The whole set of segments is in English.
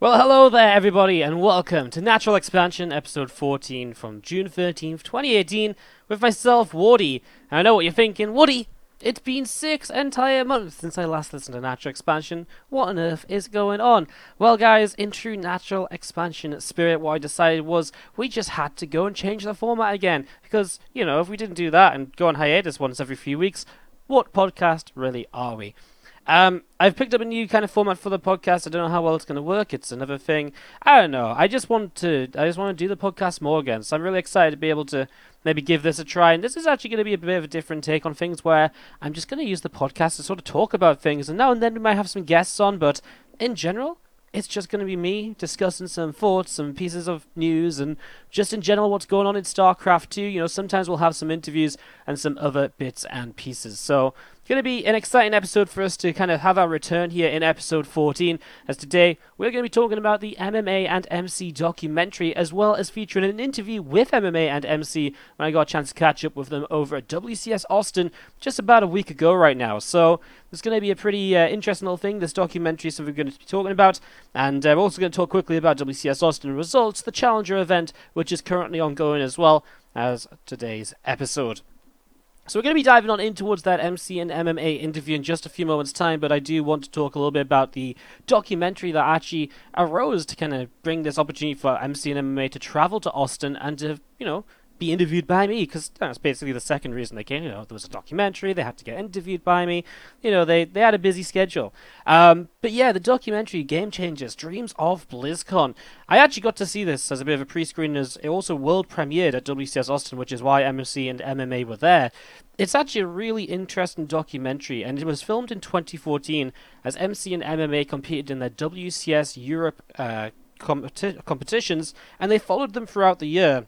Well, hello there, everybody, and welcome to Natural Expansion, episode 14 from June 13th, 2018, with myself, Wardy. And I know what you're thinking, Wardy, it's been six entire months since I last listened to Natural Expansion. What on earth is going on? Well, guys, in true Natural Expansion spirit, what I decided was we just had to go and change the format again. Because, you know, if we didn't do that and go on hiatus once every few weeks, what podcast really are we? Um, I've picked up a new kind of format for the podcast. I don't know how well it's going to work. It's another thing. I don't know. I just want to. I just want to do the podcast more again. So I'm really excited to be able to maybe give this a try. And this is actually going to be a bit of a different take on things, where I'm just going to use the podcast to sort of talk about things. And now and then we might have some guests on, but in general, it's just going to be me discussing some thoughts, some pieces of news, and just in general what's going on in StarCraft 2. You know, sometimes we'll have some interviews and some other bits and pieces. So going to be an exciting episode for us to kind of have our return here in episode 14. As today we're going to be talking about the MMA and MC documentary, as well as featuring an interview with MMA and MC when I got a chance to catch up with them over at WCS Austin just about a week ago right now. So it's going to be a pretty uh, interesting little thing. This documentary is something we're going to be talking about, and uh, we're also going to talk quickly about WCS Austin results, the Challenger event, which is currently ongoing as well as today's episode. So we're going to be diving on in towards that MC and MMA interview in just a few moments' time, but I do want to talk a little bit about the documentary that actually arose to kind of bring this opportunity for MC and MMA to travel to Austin and to, you know, be interviewed by me because that's basically the second reason they came. You know, there was a documentary; they had to get interviewed by me. You know, they they had a busy schedule. Um, but yeah, the documentary Game Changers: Dreams of BlizzCon. I actually got to see this as a bit of a pre-screen as it also world premiered at WCS Austin, which is why MC and MMA were there. It's actually a really interesting documentary, and it was filmed in 2014 as MC and MMA competed in the WCS Europe uh, competi- competitions, and they followed them throughout the year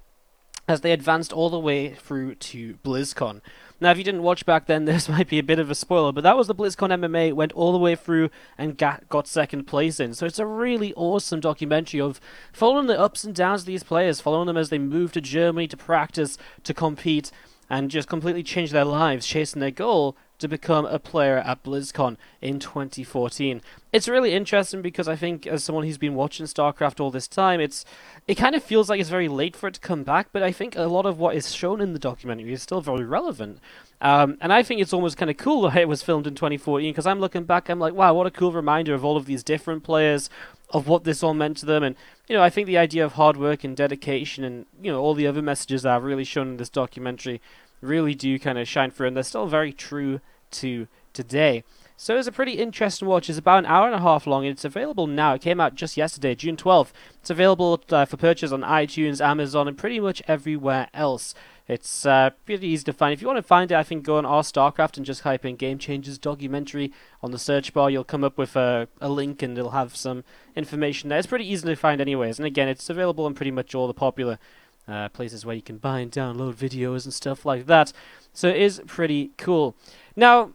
as they advanced all the way through to BlizzCon. Now, if you didn't watch back then, this might be a bit of a spoiler, but that was the BlizzCon MMA, went all the way through and got, second place in. So it's a really awesome documentary of following the ups and downs of these players, following them as they move to Germany to practice, to compete, and just completely change their lives, chasing their goal to become a player at BlizzCon in 2014. It's really interesting because I think, as someone who's been watching StarCraft all this time, it's it kind of feels like it's very late for it to come back. But I think a lot of what is shown in the documentary is still very relevant. Um, and I think it's almost kind of cool that it was filmed in 2014 because I'm looking back, I'm like, wow, what a cool reminder of all of these different players, of what this all meant to them. And, you know, I think the idea of hard work and dedication and, you know, all the other messages that are really shown in this documentary really do kind of shine through. And they're still very true to today. So it's a pretty interesting watch. It's about an hour and a half long, and it's available now. It came out just yesterday, June 12th. It's available uh, for purchase on iTunes, Amazon, and pretty much everywhere else. It's uh, pretty easy to find. If you want to find it, I think go on our StarCraft and just type in Game Changers documentary on the search bar. You'll come up with a, a link and it'll have some information there. It's pretty easy to find, anyways. And again, it's available in pretty much all the popular uh, places where you can buy and download videos and stuff like that. So it is pretty cool. Now,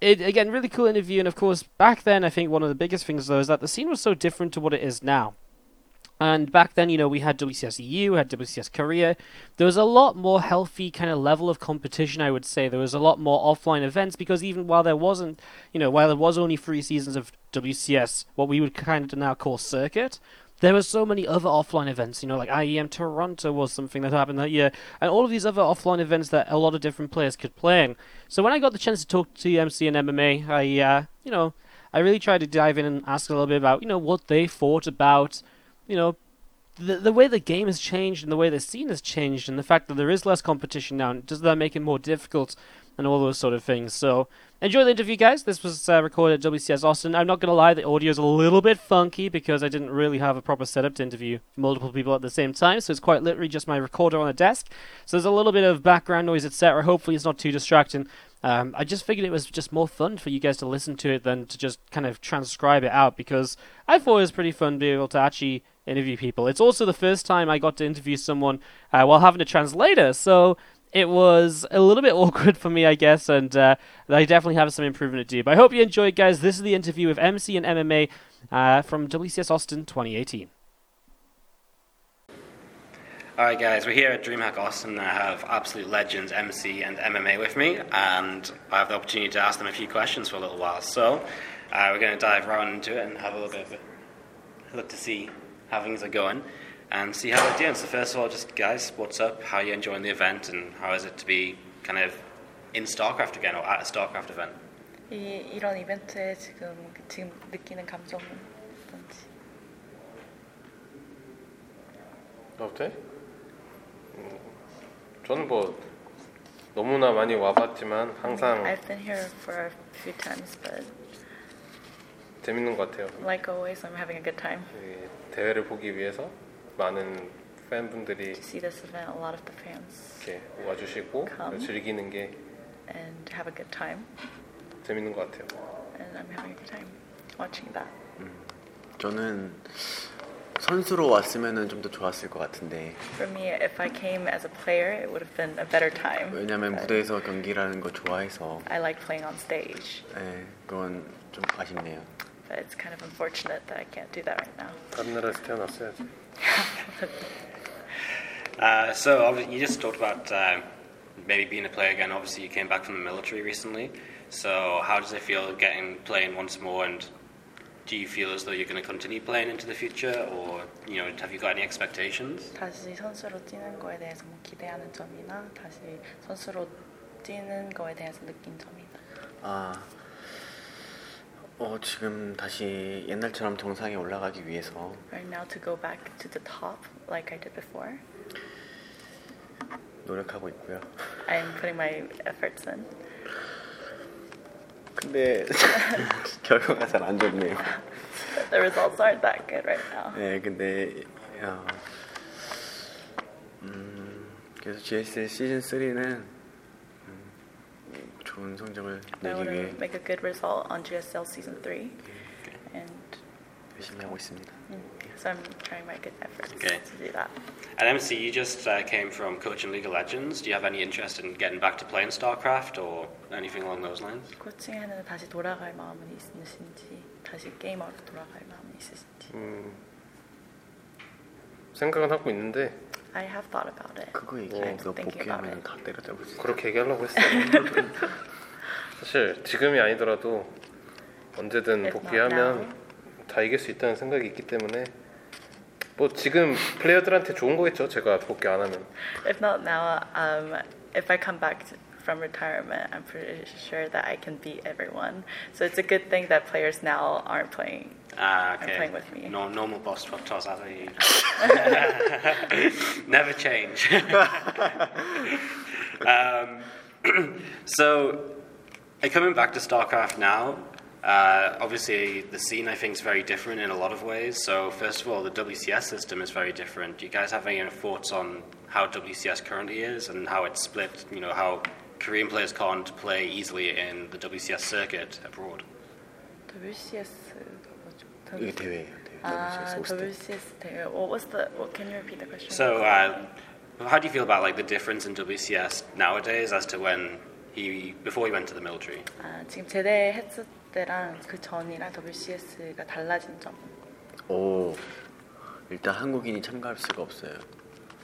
it, again, really cool interview, and of course, back then, I think one of the biggest things though is that the scene was so different to what it is now. And back then, you know, we had WCS EU, we had WCS Korea. There was a lot more healthy kind of level of competition, I would say. There was a lot more offline events because even while there wasn't, you know, while there was only three seasons of WCS, what we would kind of now call circuit, there were so many other offline events, you know, like IEM Toronto was something that happened that year, and all of these other offline events that a lot of different players could play in. So when I got the chance to talk to MC and MMA, I, uh, you know, I really tried to dive in and ask a little bit about, you know, what they thought about, you know, the the way the game has changed and the way the scene has changed, and the fact that there is less competition now, does that make it more difficult and all those sort of things. So enjoy the interview, guys. This was uh, recorded at WCS Austin. I'm not gonna lie, the audio is a little bit funky because I didn't really have a proper setup to interview multiple people at the same time. So it's quite literally just my recorder on a desk. So there's a little bit of background noise, etc. Hopefully, it's not too distracting. Um, I just figured it was just more fun for you guys to listen to it than to just kind of transcribe it out because I thought it was pretty fun to be able to actually interview people. It's also the first time I got to interview someone uh, while having a translator, so it was a little bit awkward for me, I guess, and uh, I definitely have some improvement to do. But I hope you enjoyed, guys. This is the interview with MC and MMA uh, from WCS Austin 2018. All right, guys, we're here at DreamHack Austin. I have absolute legends, MC and MMA, with me, and I have the opportunity to ask them a few questions for a little while. So uh, we're going to dive right into it and have a little bit of a look to see how things are going and see how they're doing. So first of all, just guys, what's up? How are you enjoying the event, and how is it to be kind of in StarCraft again or at a StarCraft event? 이 이런 이벤트에 지금 지금 느끼는 감정은 어떤지. 어때? 음, 저는 뭐 너무나 많이 와봤지만 항상 I've been here for a few times, but 재밌는 것 같아요. like always, I'm having a good time. 이 대회를 보기 위해서 많은 팬분들이 To see this event, a lot of the fans 이렇게 와주시고 Come. 즐기는 게 and have a good time, 재밌는 것 같아요. and I'm having a good time watching that. 저는 선수로 왔으면 좀더 좋았을 것 같은데 For me, if I came as a player, it would have been a better time. 왜냐면 but 무대에서 경기라는 거 좋아해서 I like playing on stage, 예, 그건 좀 아쉽네요. but it's kind of unfortunate that I can't do that right now. 다른 나라에서 태어났어야지. Uh, so obvi- you just talked about uh, maybe being a player again. Obviously, you came back from the military recently. So how does it feel getting playing once more? And do you feel as though you're going to continue playing into the future, or you know, have you got any expectations? 다시 선수로 뛰는 거에 대해서 뭐 기대하는 점이나 다시 선수로 뛰는 거에 대해서 느낀 점이나. 아, 어, 지금 다시 옛날처럼 정상에 올라가기 위해서 Right now, to go back to the top like I did before, 노력하고 있고요. I'm putting my efforts in. 근데 결과가 잘 안 좋네요. The results aren't that good right now. 네, 근데 어, 음, 그래서 GSL 시즌 3는 음, 좋은 성적을 I 내기 want 위해 to make a good result on GSL season three, and 열심히 하고 있습니다. mm, so I'm trying my good efforts Okay. to do that. At MC, you just uh, came from coaching League of Legends. Do you have any interest in getting back to playing StarCraft or anything along those lines? 코칭에는 다시 돌아갈 마음은 있으신지, 다시 게이머로 돌아갈 마음은 있으신지. 음, 생각은 하고 있는데 I have thought about it. 그거 얘기해. 너 복귀하면 it. 다 때려잡을 수 있어. 그렇게 얘기하려고 했어요. 사실 지금이 아니더라도 언제든 If not 복귀하면 다 이길 수 있다는 생각이 있기 때문에 뭐 지금 플레이어들한테 좋은 거겠죠. 제가 복귀 안 하면. If not now, um, if I come back to, from retirement, I'm pretty sure that I can beat everyone. So it's a good thing that players now aren't playing. Ah, I'm okay. playing with me. No, normal boss toss as I Never change. um, so, uh, coming back to StarCraft now, uh, obviously the scene I think is very different in a lot of ways. So, first of all, the WCS system is very different. Do you guys have any thoughts on how WCS currently is and how it's split? You know, how Korean players can't play easily in the WCS circuit abroad. WCS 뭐죠? 이게 대회예요. 대회. 아, WCS 호스트. WCS 대회. What was the? What, can you repeat the question? So, uh, how do you feel about like the difference in WCS nowadays as to when he before he went to the military? 아, 지금 제대했을 때랑 그 전이랑 WCS가 달라진 점. 오, 일단 한국인이 참가할 수가 없어요.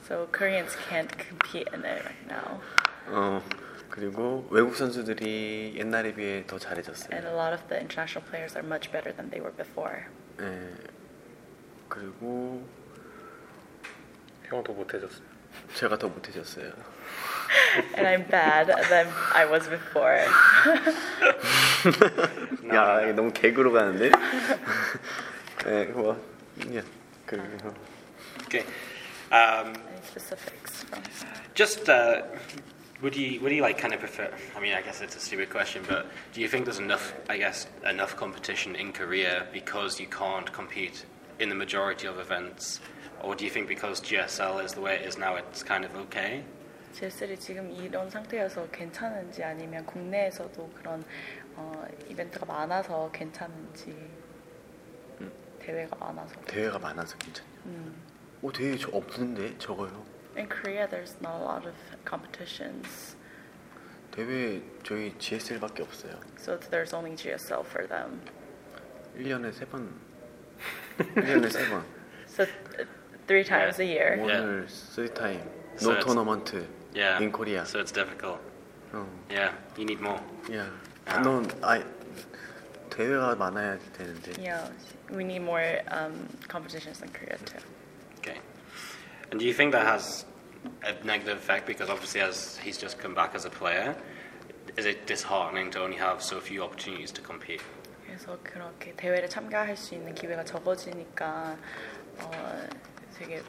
So Koreans can't compete in it right now, 어, 그리고 외국 선수들이 옛날에 비해 더 and 잘해졌어요. a lot of the international players are much better than they were before. 예, 그리고 형도 못해졌어요. 제가 더 못해졌어요. And I'm bad than I was before. 야, 이거 너무 개그로 가는데? 예, 뭐, 예, 그리고 Okay. Um, Any specifics from? just uh, would you would you like kind of prefer? I mean, I guess it's a stupid question, but do you think there's enough? I guess enough competition in Korea because you can't compete in the majority of events, or do you think because GSL is the way it is now, it's kind of okay? GS3 지금 이런 상태여서 괜찮은지 아니면 국내에서도 그런 어, 이벤트가 많아서 괜찮은지 대회가 많아서. 대회가 많아서 괜찮아요. 음. 오, 대회 저 없는데 저거요. In Korea, there's not a lot of competitions, 대회 저희 GSL밖에 없어요. so there's only GSL for them. 1년에 세 번. 1년에 세 번. So th- three times a year. 오늘 쓰리 타임. So 노 it's- 토너먼트. Yeah. In Korea. So it's difficult. 어. Yeah, you need more. 야. 아. 넌 아이 대회가 많아야 되는데 Yeah, we need more um, competitions in Korea too. And do you think that has a negative effect because obviously as he's just come back as a player, is it disheartening to only have so few opportunities to compete? 그래서 그렇게 대회를 참가할 수 있는 기회가 적어지니까 어, 되게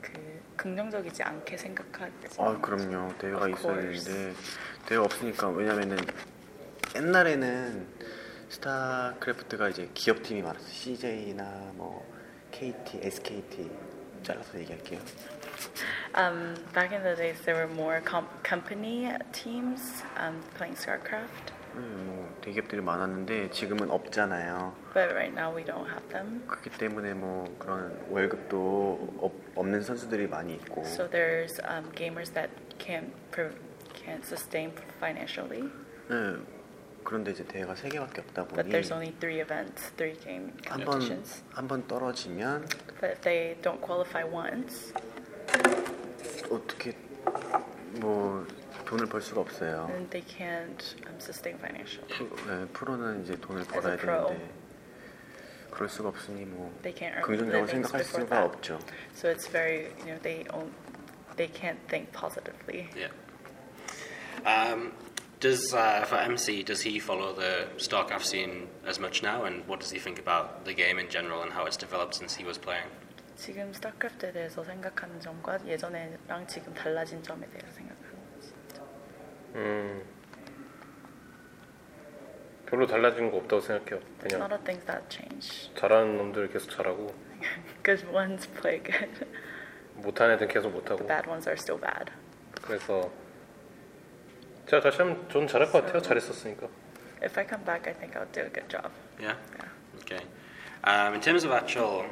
그 긍정적이지 않게 생각하지. 아 그럼요 대회가. 되는데 대회가 없으니까 왜냐면은 옛날에는 스타크래프트가 이제 기업팀이 많았어 CJ나 뭐 KT, SKT 잘라서 얘기할게요 Um, back in the days, there were more com- company teams um, playing StarCraft, 음, 뭐 대기업들이 많았는데 지금은 없잖아요 but right now we don't have them. 그렇기 때문에 뭐 그런 월급도 없, 없는 선수들이 많이 있고 So there's um, gamers that can't pro- can't sustain financially, 네, 그런데 이제 대회가 세 개밖에 없다 but 보니 there's only three events, three game 한번 competitions. 한 번 떨어지면 But if they don't qualify once, 어떻게 뭐 돈을 벌 수가 없어요. then they can't um, sustain financially. 프로, 네, 프로는 이제 돈을 As 벌어야 a pro. 되는데 그럴 수가 없으니 뭐 They can't earn 긍정적으로 livings 생각할 before 수가 that. 없죠. So it's very, you know, they own, they can't think positively. Yeah. Um, does uh, for MC does he follow the StarCraft scene as much now, and what does he think about the game in general and how it's developed since he was playing? 지금 스타크래프트에 대해서 생각하는 점과 예전에랑 지금 달라진 점에 대해서 생각하는 거지. 음, 별로 달라진 거 없다고 생각해요. There's not 그냥 a thing that changed. 잘하는 놈들 계속 잘하고 Good ones play good. 못하는 애들 계속 못하고 Bad ones are still bad. 그래서 제가 다시 하면 전 잘할 것 같아요. 잘했었으니까. If I come back, I think I'll do a good job. Yeah. Yeah. Okay. Um, in terms of actual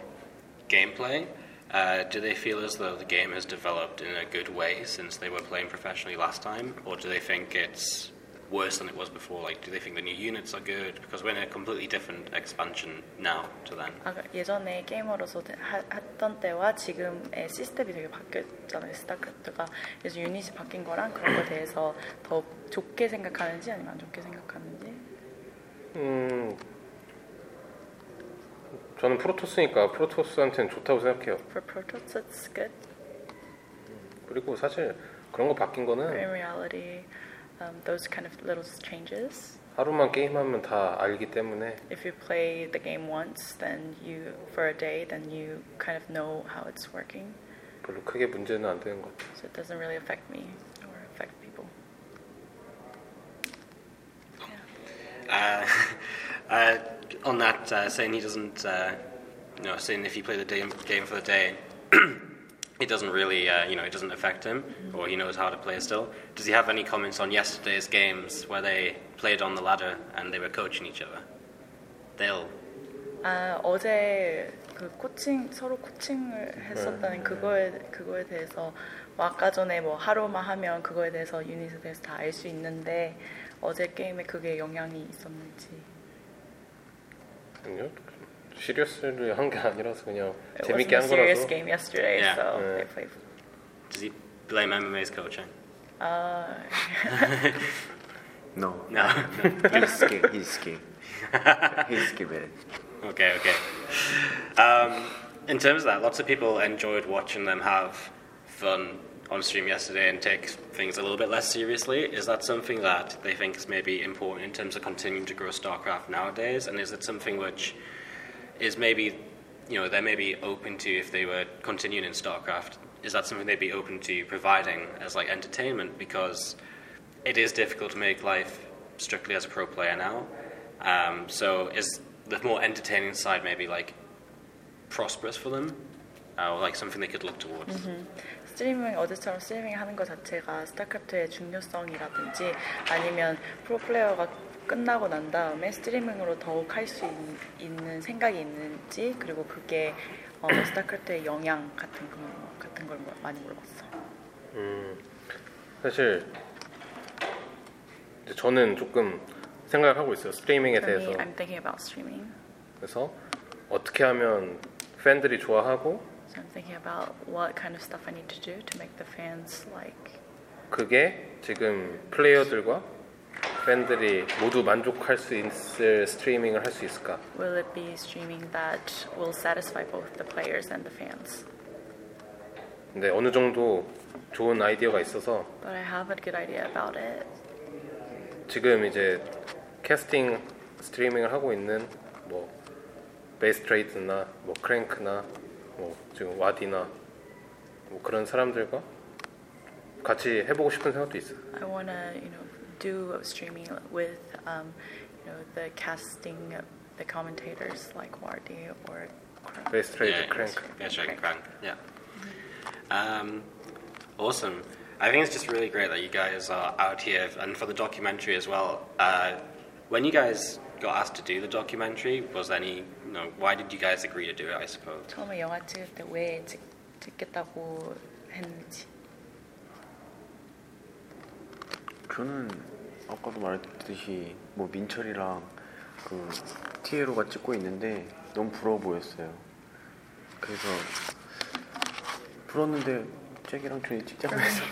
gameplay, uh, do they feel as though the game has developed in a good way since they were playing professionally last time, or do they think it's worse than it was before? Like, do they think the new units are good? Because we're in a completely different expansion now to then. 아, 그러니까 예전에 게이머로서 하, 했던 때와 지금의 시스템이 되게 바뀌었잖아요. 스타크래프트가 그래서 유닛이 바뀐 거랑 그런 거에 대해서 더 좋게 생각하는지 아니면 안 좋게 생각하는지. 음, 저는 프로토스니까 프로토스한테는 좋다고 생각해요. For Protoss, it's good. 그리고 사실 그런 거 바뀐 But in 거는 reality, um, those kind of little changes. 하루만 게임하면 다 알기 때문에 If you play the game once, then you for a day, then you kind of know how it's working. 별로 크게 문제는 안 되는 것 같아요. So it doesn't really affect me or affect people. Uh, uh, on that, uh, saying he doesn't, uh, you know, saying if you play the day, game for the day, it doesn't really, uh, you know, it doesn't affect him, or he knows how to play still. Does he have any comments on yesterday's games where they played on the ladder and they were coaching each other? They'll. 아 어제 그 코칭 서로 코칭을 했었다는 그거에 그거에 대해서 뭐 아까 전에 뭐 하루만 하면 그거에 대해서 유닛에 대해서 다 알 수 있는데 어제 게임에 그게 영향이 있었는지. 아니요. 시리어스를 한 게 아니라서 그냥 It 재밌게 wasn't a 한 serious 거라서 game yesterday, Yeah. so Yeah. they played. Does he blame MMA's coaching? 아 No, No. he's scared. He's scared. he's scared. Okay, okay. Um, in terms of that, lots of people enjoyed watching them have fun on stream yesterday and take things a little bit less seriously. Is that something that they think is maybe important in terms of continuing to grow StarCraft nowadays? And is it something which is maybe, you know, they may be open to if they were continuing in StarCraft? Is that something they'd be open to providing as like entertainment? Because it is difficult to make life strictly as a pro player now. Um, so is the more entertaining side maybe like prosperous for them, uh, or like something they could look towards? 스트리밍 어제처럼 스트리밍 하는 것 자체가 스타크래프트의 중요성이라든지 아니면 프로플레이어가 끝나고 난 다음에 스트리밍으로 더욱 할 수 있는 생각이 있는지 그리고 그게 어, 스타크래프트의 영향 같은 거 같은 걸 많이 물어봤어. 음, 사실 저는 조금 생각을 하고 있어요. 스트리밍에 For 대해서. I'm thinking about streaming. 그래서 어떻게 하면 팬들이 좋아하고 So I'm thinking about what kind of stuff I need to do to make the fans like. 그게 지금 플레이어들과 팬들이 모두 만족할 수 있을 스트리밍을 할 수 있을까? Will it be streaming that will satisfy both the players and the fans? 근데 어느 정도 좋은 아이디어가 있어서 But I have a good idea about it. 지금 이제 캐스팅 스트리밍을 하고 있는 뭐 베이스 트레이드나 뭐 크랭크나 뭐 지금 와디나 뭐 그런 사람들과 같이 해보고 싶은 생각도 있어. 요 I want to, you know, do streaming with, um, you know, the casting, the commentators like Wardy or. Cra- 베이스 트레이드 Yeah, 크랭크. Yes, right, crank. Yeah. Um, awesome. I think it's just really great that you guys are out here, and for the documentary as well. Uh, when you guys got asked to do the documentary, was there any, you know, why did you guys agree to do it? I suppose. 처음에 영화 찍을 때 왜 찍겠다고 했는지. 저는 아까도 말했듯이 뭐 민철이랑 그 티에로가 찍고 있는데 너무 부러워 보였어요. 그래서 부러웠는데 잭이랑 준이 찍자고 해서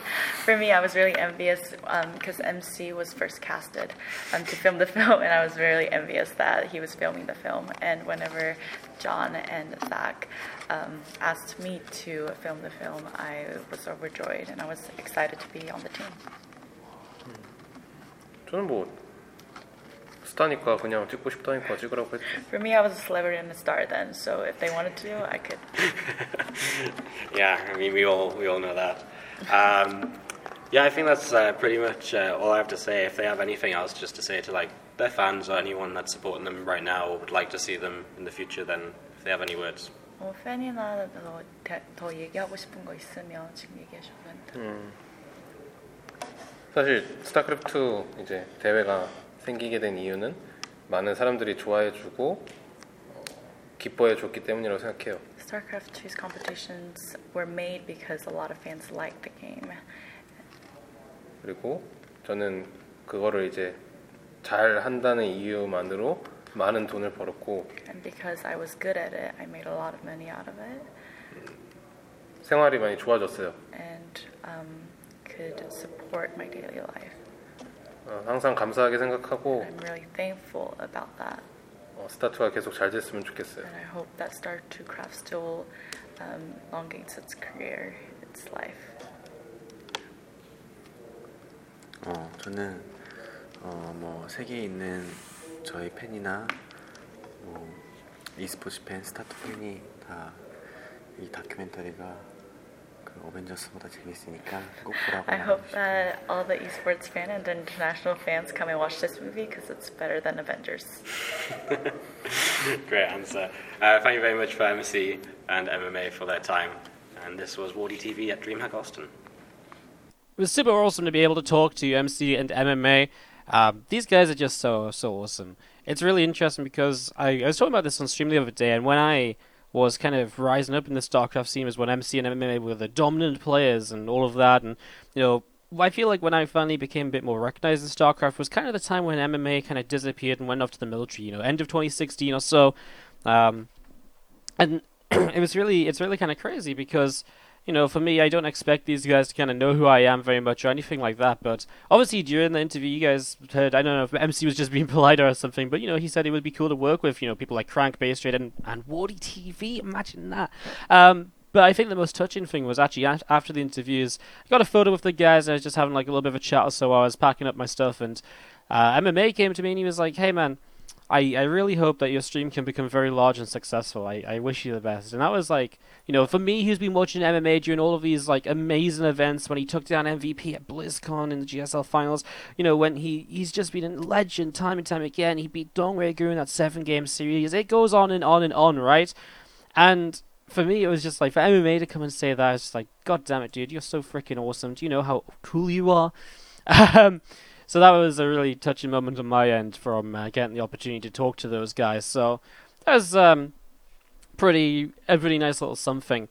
For me, I was really envious because MC was first casted um, to film the film, and I was really envious that he was filming the film. And whenever John and Zach um, asked me to film the film, I was overjoyed and I was excited to be on the team. 저는 뭐 스타니까 그냥 찍고 싶다니까 찍으라고 했죠. For me, I was a celebrity and a star then, so if they wanted to, I could. Yeah, I mean, we all we all know that. Um, yeah, I think that's uh, pretty much uh, all I have to say. If they have anything else just to say to like their fans or anyone that's supporting them right now or would like to see them in the future, then if they have any words. 뭐 팬이나 더, 대- 더 얘기하고 싶은 거 있으면 지금 얘기해 주면 돼. 사실 스타크래프트 이제 대회가 생기게 된 이유는 많은 사람들이 좋아해주고 어, 기뻐해줬기 때문이라고 생각해요. StarCraft 2's competitions were made because a lot of fans liked the game. 그리고 저는 그거를 이제 잘 한다는 이유만으로 많은 돈을 벌었고 And because I was good at it, I made a lot of money out of it 생활이 많이 좋아졌어요. and um, could support my daily life. 어, 항상 감사하게 생각하고 I'm really thankful about that, 어, 스타트가 계속 잘 됐으면 좋겠어요. and I hope that StarCraft still um, elongates its career, its life. 어 저는 어 뭐 세계에 있는 저희 팬이나 뭐 e스포츠 팬, 스타트 팬이 다 이 다큐멘터리가 I hope that all the esports fan and international fans come and watch this movie because it's better than Avengers. Great answer. Uh, thank you very much for MC and MMA for their time. And this was Wardy TV at DreamHack Austin. It was super awesome to be able to talk to MC and MMA. Um, these guys are just so so awesome. It's really interesting because I, I was talking about this on stream the other day, and when I was kind of rising up in the StarCraft scene was when MC and MMA were the dominant players and all of that, and you know. I feel like when I finally became a bit more recognized in StarCraft was kind of the time when MMA kind of disappeared and went off to the military, you know, end of 2016 or so. Um, and it was really it's really kind of crazy because you know for me I don't expect these guys to kind of know who I am very much or anything like that but obviously during the interview you guys heard I don't know if MC was just being polite or something but you know he said it would be cool to work with you know people like Crank Trade and and Wardy TV imagine that um but I think the most touching thing was actually after the interviews, I got a photo with the guys. And I was just having like a little bit of a chat or so. I was packing up my stuff, and uh, MMA came to me and he was like, "Hey man, I, I really hope that your stream can become very large and successful. I, I wish you the best. And that was like, you know, for me, who's been watching MMA during all of these like amazing events when he took down MVP at BlizzCon in the GSL finals, you know, when he, he's just been a legend time and time again. He beat Dong Gu in that seven game series. It goes on and on and on, right? And for me, it was just like for MMA to come and say that, it's just like, God damn it, dude, you're so freaking awesome. Do you know how cool you are? Um, so that was a really touching moment on my end from uh, getting the opportunity to talk to those guys. So that was um, pretty a pretty nice little something.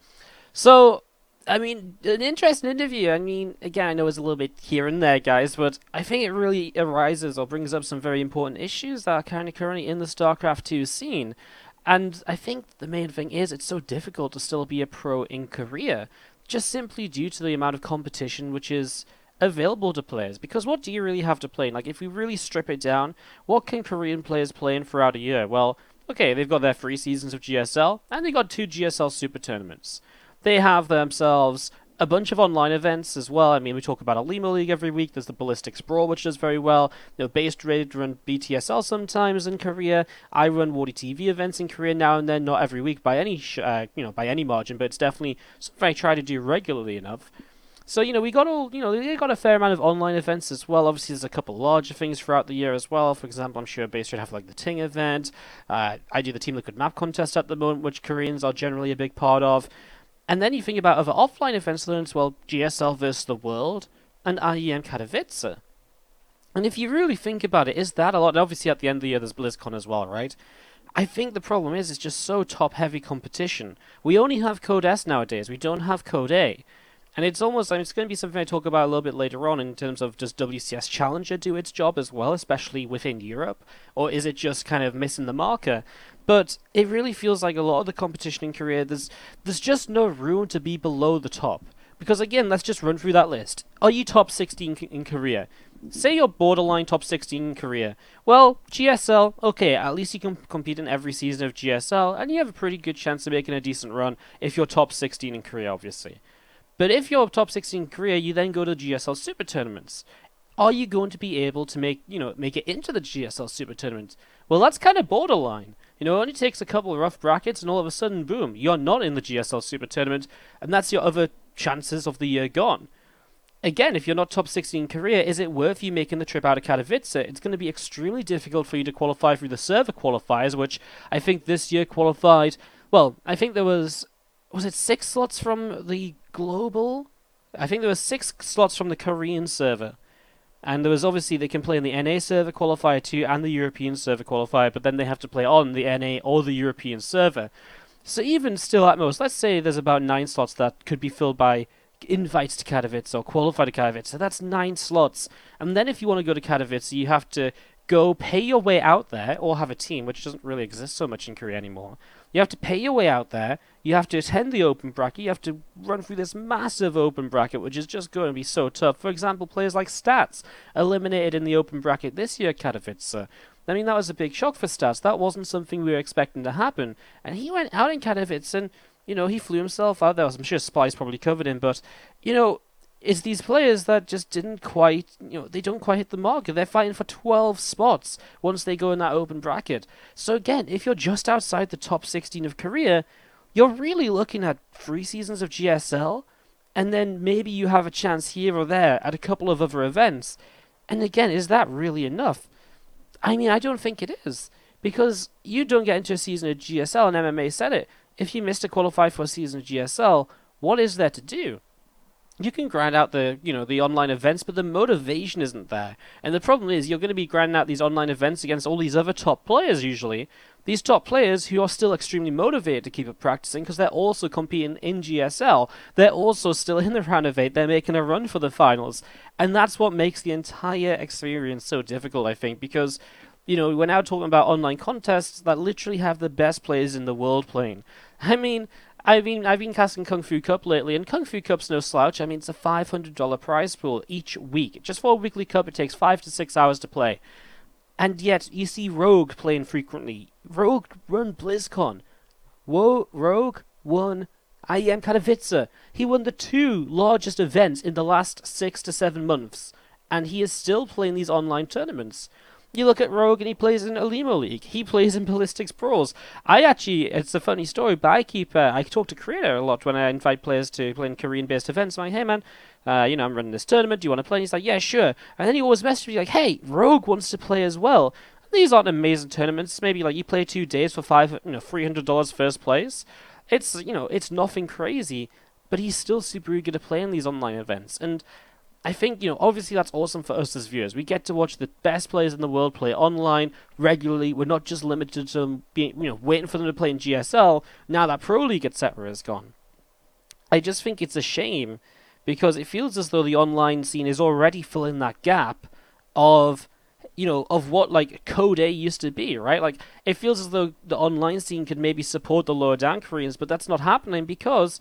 So I mean, an interesting interview. I mean, again, I know it's a little bit here and there, guys, but I think it really arises or brings up some very important issues that are kind of currently in the StarCraft 2 scene. And I think the main thing is it's so difficult to still be a pro in Korea, just simply due to the amount of competition which is available to players. Because what do you really have to play? Like, if we really strip it down, what can Korean players play in throughout a year? Well, okay, they've got their three seasons of GSL, and they got two GSL Super Tournaments. They have themselves a bunch of online events as well. I mean, we talk about Alimo League every week. There's the Ballistics Brawl, which does very well. You know, Base Trade run BTSL sometimes in Korea. I run Wardy TV events in Korea now and then, not every week by any sh- uh, you know by any margin, but it's definitely something I try to do regularly enough. So you know we got all you know they got a fair amount of online events as well. Obviously, there's a couple larger things throughout the year as well. For example, I'm sure Base should have like the Ting event. Uh, I do the Team Liquid map contest at the moment, which Koreans are generally a big part of. And then you think about other offline events as well, GSL versus the World and IEM Katowice. And if you really think about it, is that a lot? Obviously, at the end of the year, there's BlizzCon as well, right? I think the problem is it's just so top heavy competition. We only have Code S nowadays, we don't have Code A. And it's almost, I mean, it's going to be something I talk about a little bit later on in terms of does WCS Challenger do its job as well, especially within Europe? Or is it just kind of missing the marker? But it really feels like a lot of the competition in Korea, there's, there's just no room to be below the top. Because again, let's just run through that list. Are you top 16 in Korea? Say you're borderline top 16 in Korea. Well, GSL, okay, at least you can compete in every season of GSL, and you have a pretty good chance of making a decent run if you're top 16 in Korea, obviously. But if you're top 16 in Korea, you then go to GSL Super Tournaments. Are you going to be able to make, you know, make it into the GSL Super Tournament? Well, that's kind of borderline. You know, it only takes a couple of rough brackets, and all of a sudden, boom, you're not in the GSL Super Tournament, and that's your other chances of the year gone. Again, if you're not top 16 in Korea, is it worth you making the trip out of Katowice? It's going to be extremely difficult for you to qualify through the server qualifiers, which I think this year qualified. Well, I think there was was it six slots from the global? I think there were six slots from the Korean server. And there was obviously they can play in the NA server qualifier too and the European server qualifier, but then they have to play on the NA or the European server. So even still at most, let's say there's about nine slots that could be filled by invites to Katowice or qualified to Katowice. So that's nine slots. And then if you want to go to Katowice, you have to go pay your way out there or have a team, which doesn't really exist so much in Korea anymore. You have to pay your way out there. You have to attend the open bracket. You have to run through this massive open bracket, which is just going to be so tough. For example, players like Stats eliminated in the open bracket this year, Katowice. I mean, that was a big shock for Stats. That wasn't something we were expecting to happen. And he went out in Katowice and, you know, he flew himself out there. I'm sure Splyce probably covered him, but, you know, it's these players that just didn't quite, you know, they don't quite hit the mark. They're fighting for 12 spots once they go in that open bracket. So again, if you're just outside the top 16 of Korea, you're really looking at three seasons of GSL, and then maybe you have a chance here or there at a couple of other events. And again, is that really enough? I mean, I don't think it is. Because you don't get into a season of GSL, and MMA said it. If you miss to qualify for a season of GSL, what is there to do? You can grind out the you know the online events but the motivation isn't there. And the problem is you're going to be grinding out these online events against all these other top players usually. These top players who are still extremely motivated to keep up practicing because they're also competing in GSL they're also still in the round of 8 they're making a run for the finals. And that's what makes the entire experience so difficult I think because you know we're now talking about online contests that literally have the best players in the world playing. I mean I've been I've been casting Kung Fu Cup lately, and Kung Fu Cup's no slouch. I mean, it's a five hundred dollar prize pool each week. Just for a weekly cup, it takes five to six hours to play, and yet you see Rogue playing frequently. Rogue run BlizzCon. Whoa, Rogue won IEM Katowice. He won the two largest events in the last six to seven months, and he is still playing these online tournaments. You look at Rogue and he plays in Alimo League. He plays in Ballistics Brawls. I actually, it's a funny story, but I keep, uh, I talk to Creator a lot when I invite players to play in Korean based events. I'm like, hey man, uh, you know, I'm running this tournament. Do you want to play? And he's like, yeah, sure. And then he always messages me like, hey, Rogue wants to play as well. These aren't amazing tournaments. Maybe like you play two days for five, you know, three hundred dollars first place. It's you know, it's nothing crazy, but he's still super eager to play in these online events. And I think, you know, obviously that's awesome for us as viewers. We get to watch the best players in the world play online regularly. We're not just limited to being, you know, waiting for them to play in GSL now that Pro League, etc. is gone. I just think it's a shame because it feels as though the online scene is already filling that gap of you know, of what like Code A used to be, right? Like it feels as though the online scene could maybe support the lower down Koreans, but that's not happening because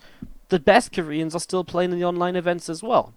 the best Koreans are still playing in the online events as well.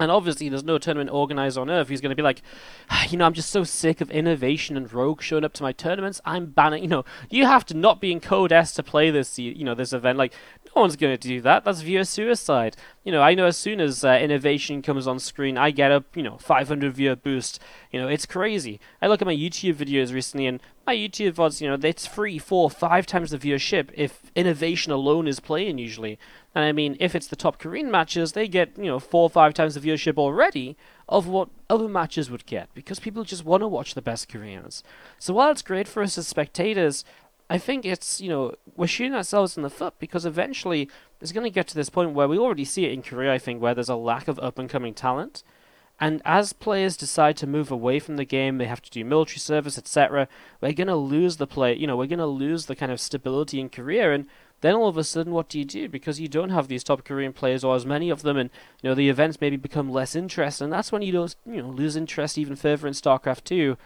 And obviously, there's no tournament organizer on earth who's going to be like, "Ah, you know, I'm just so sick of innovation and rogue showing up to my tournaments. I'm banning. You know, you have to not be in Code S to play this. You know, this event. Like, no one's going to do that. That's viewer suicide. You know, I know as soon as uh, innovation comes on screen, I get a you know 500 viewer boost. You know, it's crazy. I look at my YouTube videos recently, and my YouTube VODs, you know, it's three, four, five times the viewership if innovation alone is playing usually. And I mean, if it's the top Korean matches, they get, you know, four or five times the viewership already of what other matches would get because people just want to watch the best Koreans. So while it's great for us as spectators, I think it's, you know, we're shooting ourselves in the foot because eventually it's going to get to this point where we already see it in Korea, I think, where there's a lack of up and coming talent. And as players decide to move away from the game, they have to do military service, etc. We're gonna lose the play. You know, we're gonna lose the kind of stability in Korea, and then all of a sudden, what do you do? Because you don't have these top Korean players or as many of them, and you know the events maybe become less interesting. And that's when you don't, you know, lose interest even further in StarCraft 2.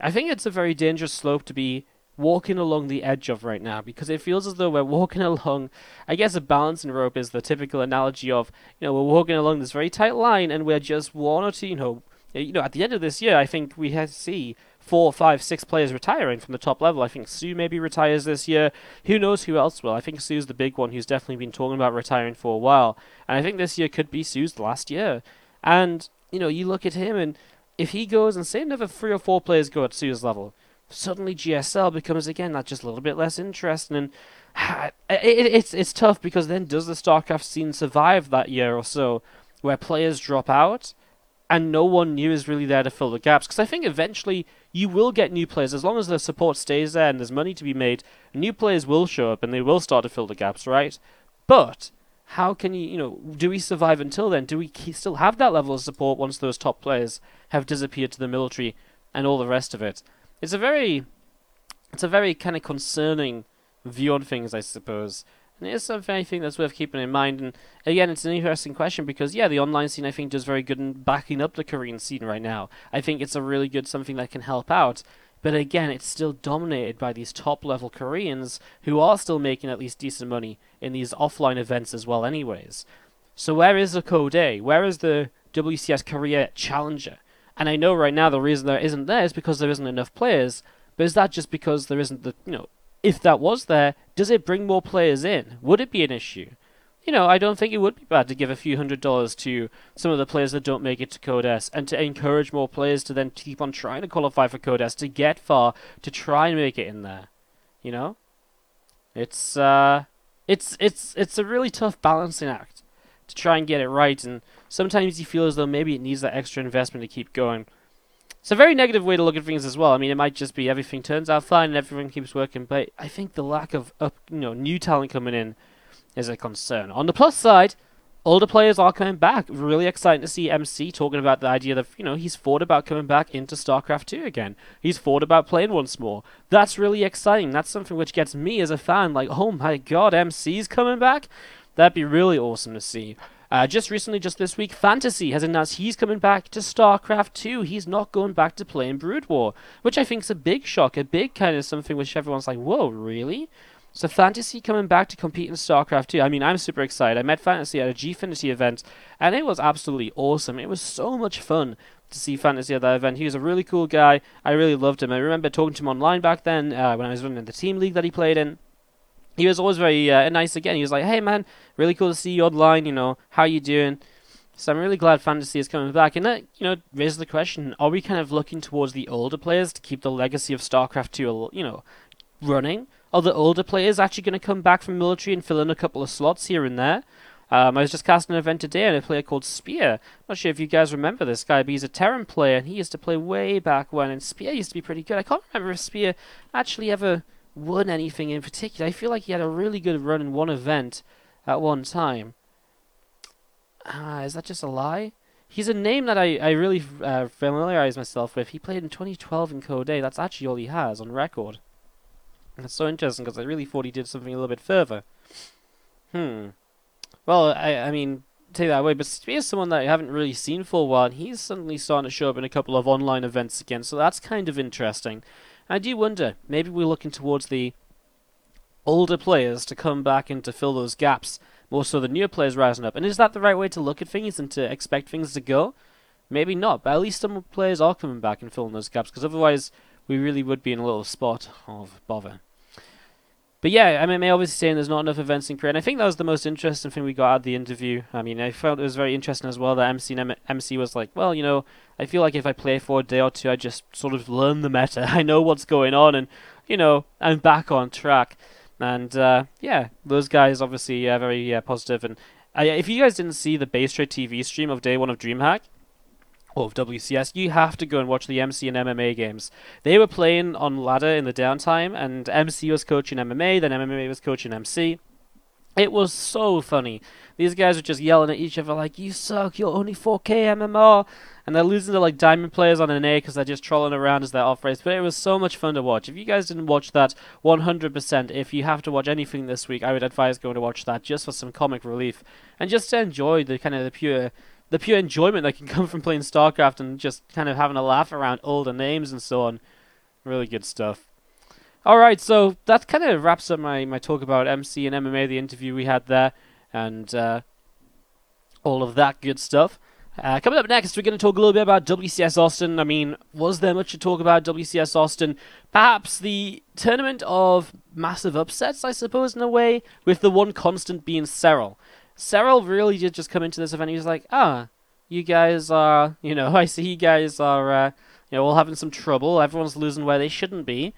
I think it's a very dangerous slope to be walking along the edge of right now because it feels as though we're walking along I guess a balancing rope is the typical analogy of you know we're walking along this very tight line and we're just one or two you know you know at the end of this year I think we have to see four, five, six players retiring from the top level. I think soO maybe retires this year. Who knows who else will? I think soO's the big one who's definitely been talking about retiring for a while. And I think this year could be soO's last year. And, you know, you look at him and if he goes and say another three or four players go at soO's level, suddenly GSL becomes again that just a little bit less interesting. And it, it, it's it's tough because then does the StarCraft scene survive that year or so where players drop out and no one new is really there to fill the gaps? Because I think eventually you will get new players. As long as the support stays there and there's money to be made new players will show up and they will start to fill the gaps right? But how can you you know do we survive until then? Do we still have that level of support once those top players have disappeared to the military and all the rest of it it's a very it's a very kind of concerning view on things, I suppose. And it is something that's worth keeping in mind. And again, it's an interesting question because, yeah, the online scene I think does very good in backing up the Korean scene right now. I think it's a really good something that can help out. But again, it's still dominated by these top level Koreans who are still making at least decent money in these offline events as well, anyways. So where is the Code A? Where is the WCS Korea Challenger? And I know right now the reason there isn't there is because there isn't enough players. But is that just because there isn't the you know if that was there, does it bring more players in? Would it be an issue? You know, I don't think it would be bad to give a few hundred dollars to some of the players that don't make it to Code S and to encourage more players to then keep on trying to qualify for Code S to get far to try and make it in there. You know? It's uh it's it's it's a really tough balancing act to try and get it right and sometimes you feel as though maybe it needs that extra investment to keep going. It's a very negative way to look at things as well. I mean, it might just be everything turns out fine and everything keeps working, but I think the lack of up, you know, new talent coming in is a concern. On the plus side, older players are coming back. Really exciting to see MC talking about the idea that you know he's thought about coming back into StarCraft 2 again. He's thought about playing once more. That's really exciting. That's something which gets me as a fan like, oh my god, MC's coming back. That'd be really awesome to see. Uh, just recently, just this week, Fantasy has announced he's coming back to StarCraft 2. He's not going back to playing Brood War, which I think is a big shock, a big kind of something which everyone's like, whoa, really? So Fantasy coming back to compete in StarCraft 2. I mean, I'm super excited. I met Fantasy at a Gfinity event, and it was absolutely awesome. It was so much fun to see Fantasy at that event. He was a really cool guy. I really loved him. I remember talking to him online back then uh, when I was running the team league that he played in he was always very uh, nice again. He was like, "Hey man, really cool to see you online. You know, how you doing?" So I'm really glad Fantasy is coming back, and that you know raises the question: Are we kind of looking towards the older players to keep the legacy of StarCraft 2, you know, running? Are the older players actually going to come back from military and fill in a couple of slots here and there? Um, I was just casting an event today on a player called Spear. Not sure if you guys remember this guy, but he's a Terran player, and he used to play way back when, and Spear used to be pretty good. I can't remember if Spear actually ever won anything in particular. I feel like he had a really good run in one event at one time. Ah, is that just a lie? He's a name that I, I really uh, familiarize myself with. He played in 2012 in Code A. That's actually all he has on record. And it's so interesting because I really thought he did something a little bit further. Hmm. Well, I, I mean, take that away, but Spear's someone that I haven't really seen for a while, and he's suddenly starting to show up in a couple of online events again, so that's kind of interesting. I do wonder, maybe we're looking towards the older players to come back and to fill those gaps. more so the newer players rising up. And is that the right way to look at things and to expect things to go? Maybe not, but at least some players are coming back and filling those gaps, because otherwise we really would be in a little spot of bother. But yeah, MMA obviously saying there's not enough events in Korea, and I think that was the most interesting thing we got out of the interview. I mean, I felt it was very interesting as well that MC M- MC was like, well, you know, I feel like if I play for a day or two, I just sort of learn the meta. I know what's going on, and you know, I'm back on track. And uh, yeah, those guys obviously uh, very uh, positive. And uh, if you guys didn't see the Base Trade TV stream of day one of DreamHack, of WCS, you have to go and watch the MC and MMA games. They were playing on ladder in the downtime, and MC was coaching MMA, then MMA was coaching MC. It was so funny. These guys were just yelling at each other like, "You suck! You're only 4K MMR," and they're losing to like diamond players on an A because they're just trolling around as their off race. But it was so much fun to watch. If you guys didn't watch that, 100%. If you have to watch anything this week, I would advise going to watch that just for some comic relief and just to enjoy the kind of the pure the pure enjoyment that can come from playing StarCraft and just kind of having a laugh around older names and so on. Really good stuff. Alright, so that kind of wraps up my, my talk about MC and MMA, the interview we had there, and uh, all of that good stuff. Uh, coming up next, we're going to talk a little bit about WCS Austin. I mean, was there much to talk about WCS Austin? Perhaps the tournament of massive upsets, I suppose, in a way, with the one constant being Serral. Serral really did just come into this event. He was like, ah, you guys are, you know, I see you guys are, uh, you know, all having some trouble. Everyone's losing where they shouldn't be.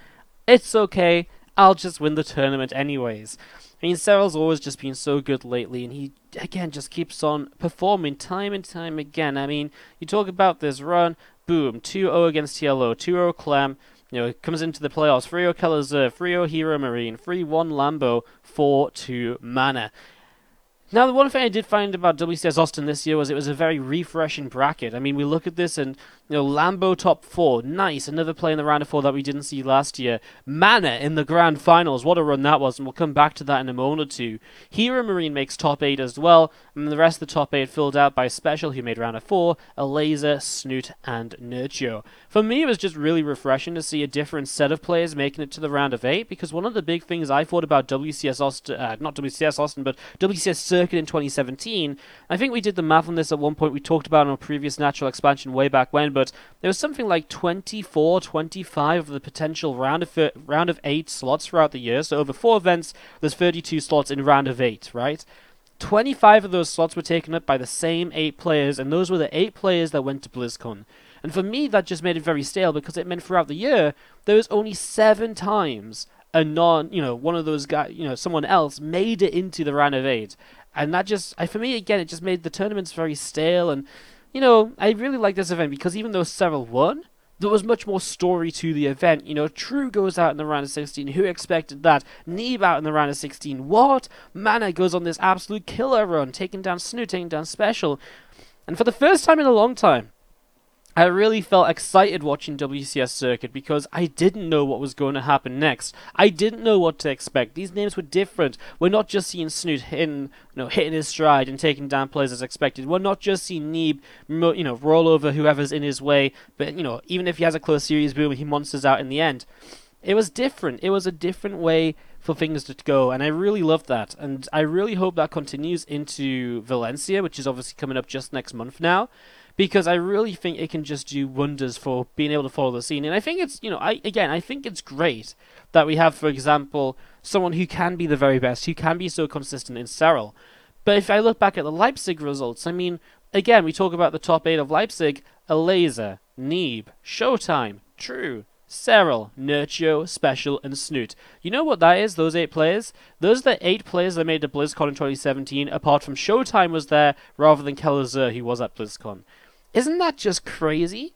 It's okay. I'll just win the tournament anyways. I mean, Serral's always just been so good lately, and he, again, just keeps on performing time and time again. I mean, you talk about this run, boom, 2-0 against TLO, 2-0 Clem, you know, comes into the playoffs, 3-0 Kelazhur, 3-0 Hero Marine, 3-1 Lambo, 4-2 Mana. Now, the one thing I did find about WCS Austin this year was it was a very refreshing bracket. I mean, we look at this and, you know, Lambo top four, nice, another play in the round of four that we didn't see last year. Mana in the grand finals, what a run that was, and we'll come back to that in a moment or two. Hero Marine makes top eight as well, and the rest of the top eight filled out by Special, who made round of four, Elazer, Snute, and Nerchio. For me, it was just really refreshing to see a different set of players making it to the round of eight, because one of the big things I thought about WCS Austin, uh, not WCS Austin, but WCS Circuit circuit in 2017. I think we did the math on this at one point. We talked about on a previous natural expansion way back when, but there was something like 24, 25 of the potential round of uh, round of eight slots throughout the year. So over four events, there's 32 slots in round of eight, right? 25 of those slots were taken up by the same eight players, and those were the eight players that went to BlizzCon. And for me, that just made it very stale because it meant throughout the year there was only seven times a non, you know, one of those guys, you know, someone else made it into the round of eight and that just for me again it just made the tournaments very stale and you know I really like this event because even though Serral won there was much more story to the event. You know, True goes out in the round of 16. Who expected that? Neeb out in the round of 16. What? Mana goes on this absolute killer run, taking down Snute, taking down Special. And for the first time in a long time, I really felt excited watching WCS Circuit because I didn't know what was going to happen next. I didn't know what to expect. These names were different. We're not just seeing Snute hitting, you know, hitting his stride and taking down players as expected. We're not just seeing Neeb, you know, roll over whoever's in his way. But you know, even if he has a close series boom, he monsters out in the end. It was different. It was a different way for things to go, and I really loved that. And I really hope that continues into Valencia, which is obviously coming up just next month now because I really think it can just do wonders for being able to follow the scene. And I think it's, you know, I again, I think it's great that we have, for example, someone who can be the very best, who can be so consistent in Serral. But if I look back at the Leipzig results, I mean, again, we talk about the top eight of Leipzig: Elazer, Neeb, Showtime, True, Serral, Nerchio, Special, and Snute. You know what that is, those eight players? Those are the eight players that made the BlizzCon in 2017, apart from Showtime was there, rather than Kelazhur, who was at BlizzCon. Isn't that just crazy?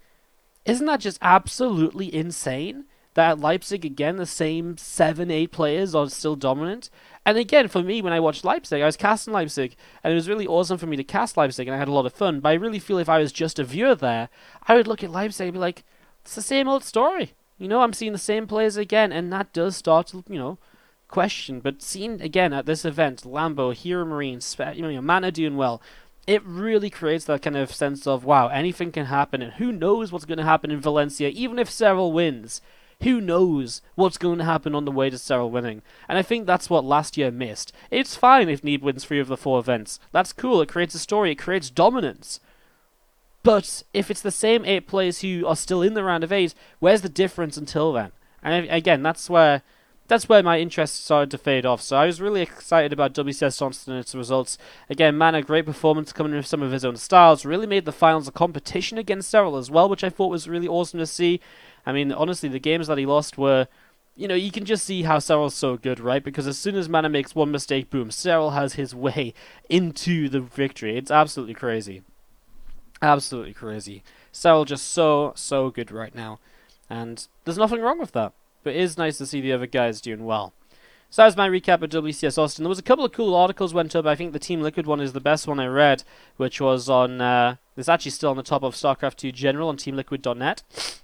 Isn't that just absolutely insane? That at Leipzig, again, the same seven, eight players are still dominant. And again, for me, when I watched Leipzig, I was casting Leipzig, and it was really awesome for me to cast Leipzig, and I had a lot of fun. But I really feel if I was just a viewer there, I would look at Leipzig and be like, it's the same old story. You know, I'm seeing the same players again, and that does start to, you know, question. But seeing again at this event, Lambo, Hero Marine, you know, Mana doing well, it really creates that kind of sense of wow, anything can happen, and who knows what's going to happen in Valencia, even if Serral wins. who knows what's going to happen on the way to Serral winning? And I think that's what last year missed. It's fine if Neeb wins three of the four events. That's cool. It creates a story. It creates dominance. But if it's the same eight players who are still in the round of eight, where's the difference until then? And again, that's where that's where my interest started to fade off. So I was really excited about WCS Austin and its results. Again, man, a great performance coming with some of his own styles. Really made the finals a competition against Serral as well, which I thought was really awesome to see. I mean, honestly, the games that he lost were, you know, you can just see how Serral's so good, right? Because as soon as Mana makes one mistake, boom, Serral has his way into the victory. It's absolutely crazy. Absolutely crazy. Serral just so, so good right now. And there's nothing wrong with that but it is nice to see the other guys doing well. So that's my recap of WCS Austin. There was a couple of cool articles went up. I think the Team Liquid one is the best one I read, which was on. Uh, it's actually still on the top of StarCraft 2 General on TeamLiquid.net.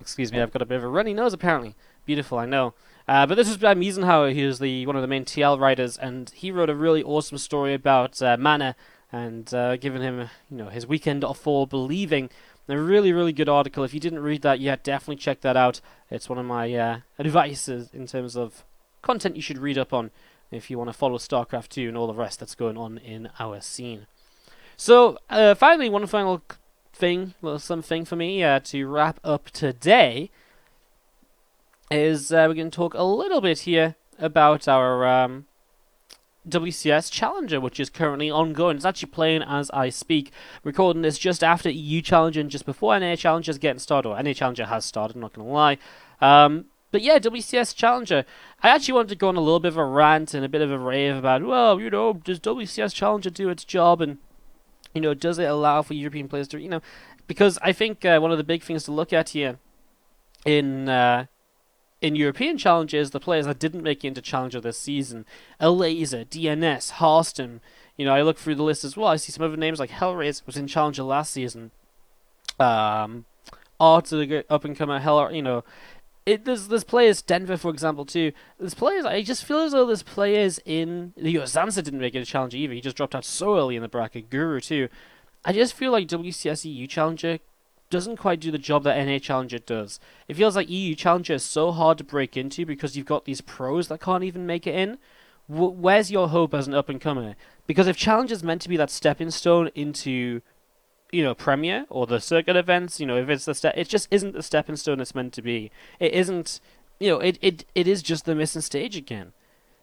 Excuse me, I've got a bit of a runny nose apparently. Beautiful, I know. Uh, but this was by Mizenhauer, was the one of the main TL writers, and he wrote a really awesome story about uh, Mana and uh, giving him, you know, his weekend off for believing a really, really good article. If you didn't read that yet, definitely check that out. It's one of my uh, advices in terms of content you should read up on if you want to follow StarCraft 2 and all the rest that's going on in our scene. So, uh, finally, one final thing, well, something for me uh, to wrap up today is uh, we're going to talk a little bit here about our um, WCS Challenger, which is currently ongoing. It's actually playing as I speak. Recording this just after EU Challenger and just before NA Challenger is getting started, or NA Challenger has started, I'm not going to lie. Um, but yeah, WCS Challenger. I actually wanted to go on a little bit of a rant and a bit of a rave about, well, you know, does WCS Challenger do its job? And, you know, does it allow for European players to, you know, because I think uh, one of the big things to look at here in uh, in European challenges, the players that didn't make it into challenger this season, Elazer, DNS, Harstem. You know, I look through the list as well. I see some other names like Hellraise was in challenger last season. Um, Art, the up and comer Hell, you know, it there's there's players Denver for example too. There's players I just feel as though there's players in the US Zanza didn't make it a challenger either. He just dropped out so early in the bracket. Guru too. I just feel like WCS EU challenger doesn't quite do the job that NA Challenger does. It feels like EU Challenger is so hard to break into because you've got these pros that can't even make it in. W- where's your hope as an up and comer? Because if Challenger is meant to be that stepping stone into, you know, Premier or the circuit events, you know, if it's the step, it just isn't the stepping stone it's meant to be. It isn't, you know, it it it is just the missing stage again.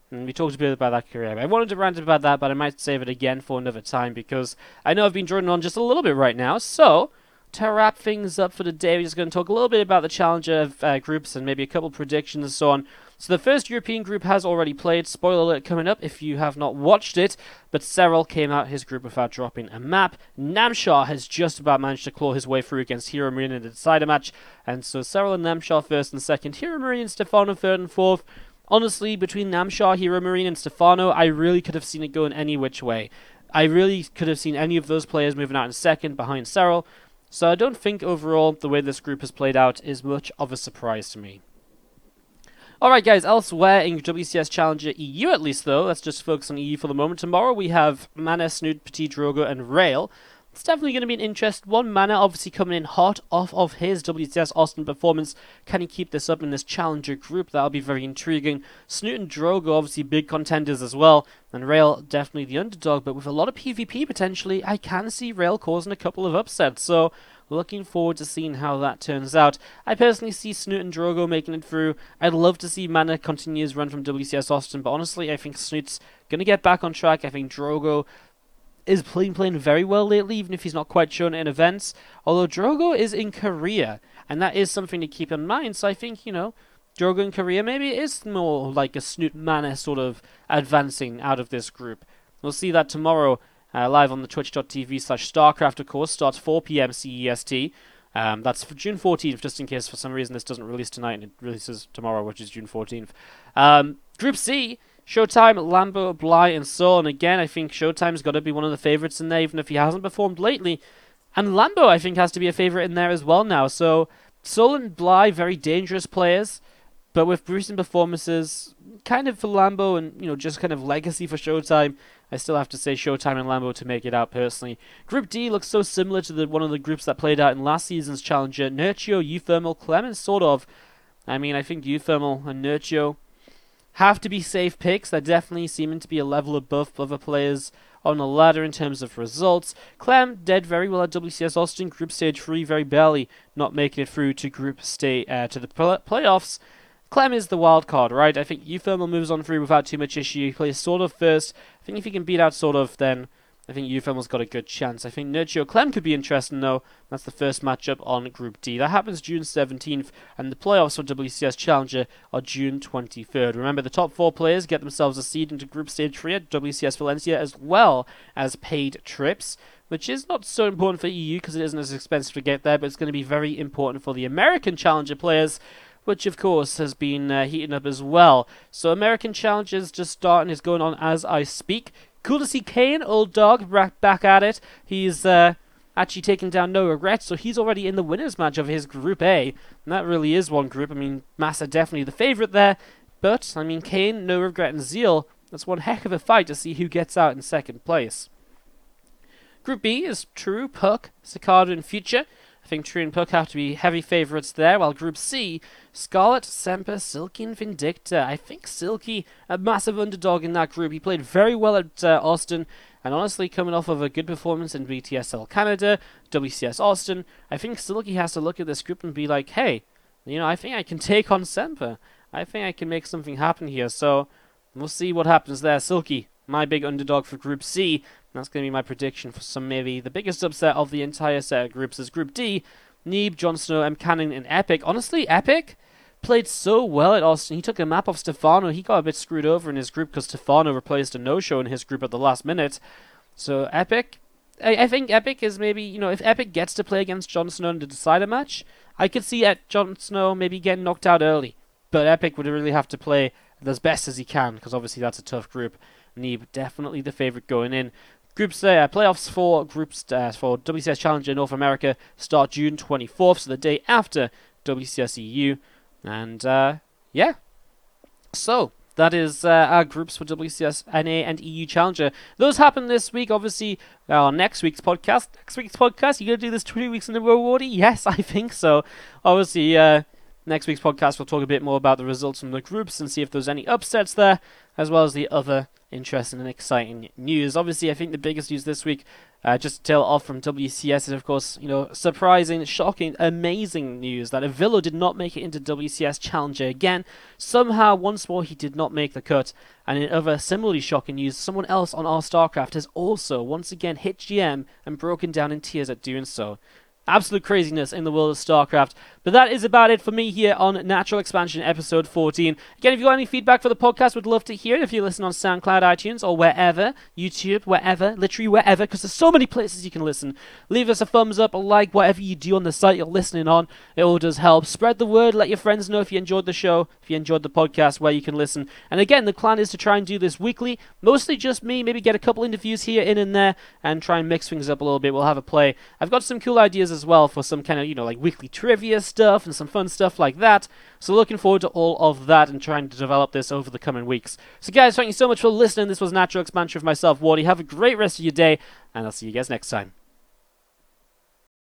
And we talked a bit about that career. I wanted to rant about that, but I might save it again for another time because I know I've been droning on just a little bit right now. So to wrap things up for today, we're just going to talk a little bit about the Challenger uh, groups and maybe a couple predictions and so on. So the first European group has already played. Spoiler alert coming up if you have not watched it. But Serral came out his group without dropping a map. Namshar has just about managed to claw his way through against Hero Marine in the decider match. And so Serral and Namshar first and second. Hero Marine and Stephano third and fourth. Honestly, between Namshar, Hero Marine, and Stephano, I really could have seen it going any which way. I really could have seen any of those players moving out in second behind Serral. So I don't think overall the way this group has played out is much of a surprise to me. Alright guys, elsewhere in WCS Challenger EU at least though, let's just focus on EU for the moment. Tomorrow we have Mana, Snute, Petit Drogo and Rail. It's definitely going to be an interest. One Mana obviously coming in hot off of his WCS Austin performance. Can he keep this up in this challenger group? That'll be very intriguing. Snute and Drogo obviously big contenders as well. And Rail definitely the underdog, but with a lot of PvP potentially, I can see Rail causing a couple of upsets. So looking forward to seeing how that turns out. I personally see Snute and Drogo making it through. I'd love to see Mana continue his run from WCS Austin, but honestly, I think Snute's going to get back on track. I think Drogo is playing playing very well lately, even if he's not quite shown in events. Although Drogo is in Korea, and that is something to keep in mind. So I think you know, Drogo in Korea maybe is more like a Snute Mana sort of advancing out of this group. We'll see that tomorrow uh, live on the twitch.tv slash StarCraft, of course, starts 4 p.m. CEST. Um, that's for June 14th, just in case for some reason this doesn't release tonight and it releases tomorrow, which is June 14th. Um, Group C Showtime, Lambo, Bly, and Soul. And again, I think Showtime's got to be one of the favourites in there, even if he hasn't performed lately. And Lambo, I think, has to be a favourite in there as well now. So, Soul and Bly, very dangerous players. But with gruesome performances, kind of for Lambo and you know just kind of legacy for Showtime, I still have to say Showtime and Lambo to make it out personally. Group D looks so similar to the one of the groups that played out in last season's challenger. Nerchio, uThermal, Clemens, Sortof. I mean, I think uThermal and Nerchio have to be safe picks. They're definitely seeming to be a level above other players on the ladder in terms of results. Clem did very well at WCS Austin, Group Stage 3, very barely not making it through to Group State uh, to the pl- playoffs. Clem is the wild card, right? I think uThermal moves on through without too much issue. He plays Sortof first. I think if he can beat out Sortof, then I think uThermal's got a good chance. I think Nerchio Clem could be interesting, though. That's the first matchup on Group D. That happens June 17th, and the playoffs for WCS Challenger are June 23rd. Remember, the top four players get themselves a seed into Group Stage 3 at WCS Valencia, as well as paid trips, which is not so important for EU because it isn't as expensive to get there, but it's going to be very important for the American Challenger players which of course has been uh, heating up as well. So American Challengers just starting is going on as I speak. Cool to see Kane, old dog, back at it. He's uh, actually taken down no regrets, so he's already in the winners match of his Group A. And that really is one group. I mean, Masa definitely the favourite there. But, I mean, Kane, no regret, and Zeal, that's one heck of a fight to see who gets out in second place. Group B is True, Puck, Cicada, and Future. I think True and Puck have to be heavy favourites there, while Group C, Scarlett, Semper, Silky, and Vindicta. I think Silky, a massive underdog in that group. He played very well at uh, Austin, and honestly, coming off of a good performance in BTSL Canada, WCS Austin, I think Silky has to look at this group and be like, hey, you know, I think I can take on Semper. I think I can make something happen here. So, we'll see what happens there. Silky, my big underdog for Group C. That's going to be my prediction for some maybe the biggest upset of the entire set of groups is Group D. Neeb, Jon Snow, MCanning, and Epic. Honestly, Epic played so well at Austin. He took a map off Stephano. He got a bit screwed over in his group because Stephano replaced a no-show in his group at the last minute. So Epic, I, I, think Epic is maybe you know if Epic gets to play against Jon Snow to decide a match, I could see at Jon Snow maybe getting knocked out early. But Epic would really have to play as best as he can because obviously that's a tough group. Neeb definitely the favorite going in. Groups uh, playoffs for groups uh, for WCS Challenger North America start June 24th, so the day after WCS EU, and uh, yeah. So that is uh, our groups for WCS NA and EU Challenger. Those happen this week. Obviously, uh, next week's podcast. Next week's podcast. You gonna do this two weeks in a row, Wardy? Yes, I think so. Obviously, uh, next week's podcast we'll talk a bit more about the results from the groups and see if there's any upsets there, as well as the other interesting and exciting news. Obviously, I think the biggest news this week, uh, just to tail off from WCS, is of course, you know, surprising, shocking, amazing news that Avilo did not make it into WCS Challenger again. Somehow, once more, he did not make the cut. And in other similarly shocking news, someone else on our StarCraft has also once again hit GM and broken down in tears at doing so. Absolute craziness in the world of StarCraft. But that is about it for me here on Natural Expansion episode 14. Again, if you got any feedback for the podcast, we'd love to hear it if you listen on SoundCloud, iTunes, or wherever, YouTube, wherever, literally wherever, because there's so many places you can listen. Leave us a thumbs up, a like, whatever you do on the site you're listening on. It all does help. Spread the word, let your friends know if you enjoyed the show, if you enjoyed the podcast, where you can listen. And again, the plan is to try and do this weekly, mostly just me, maybe get a couple interviews here, in and there, and try and mix things up a little bit. We'll have a play. I've got some cool ideas as well for some kind of, you know, like weekly trivia stuff and some fun stuff like that. So looking forward to all of that and trying to develop this over the coming weeks. So guys, thank you so much for listening. This was Natural Expansion of myself, Wardy. Have a great rest of your day, and I'll see you guys next time.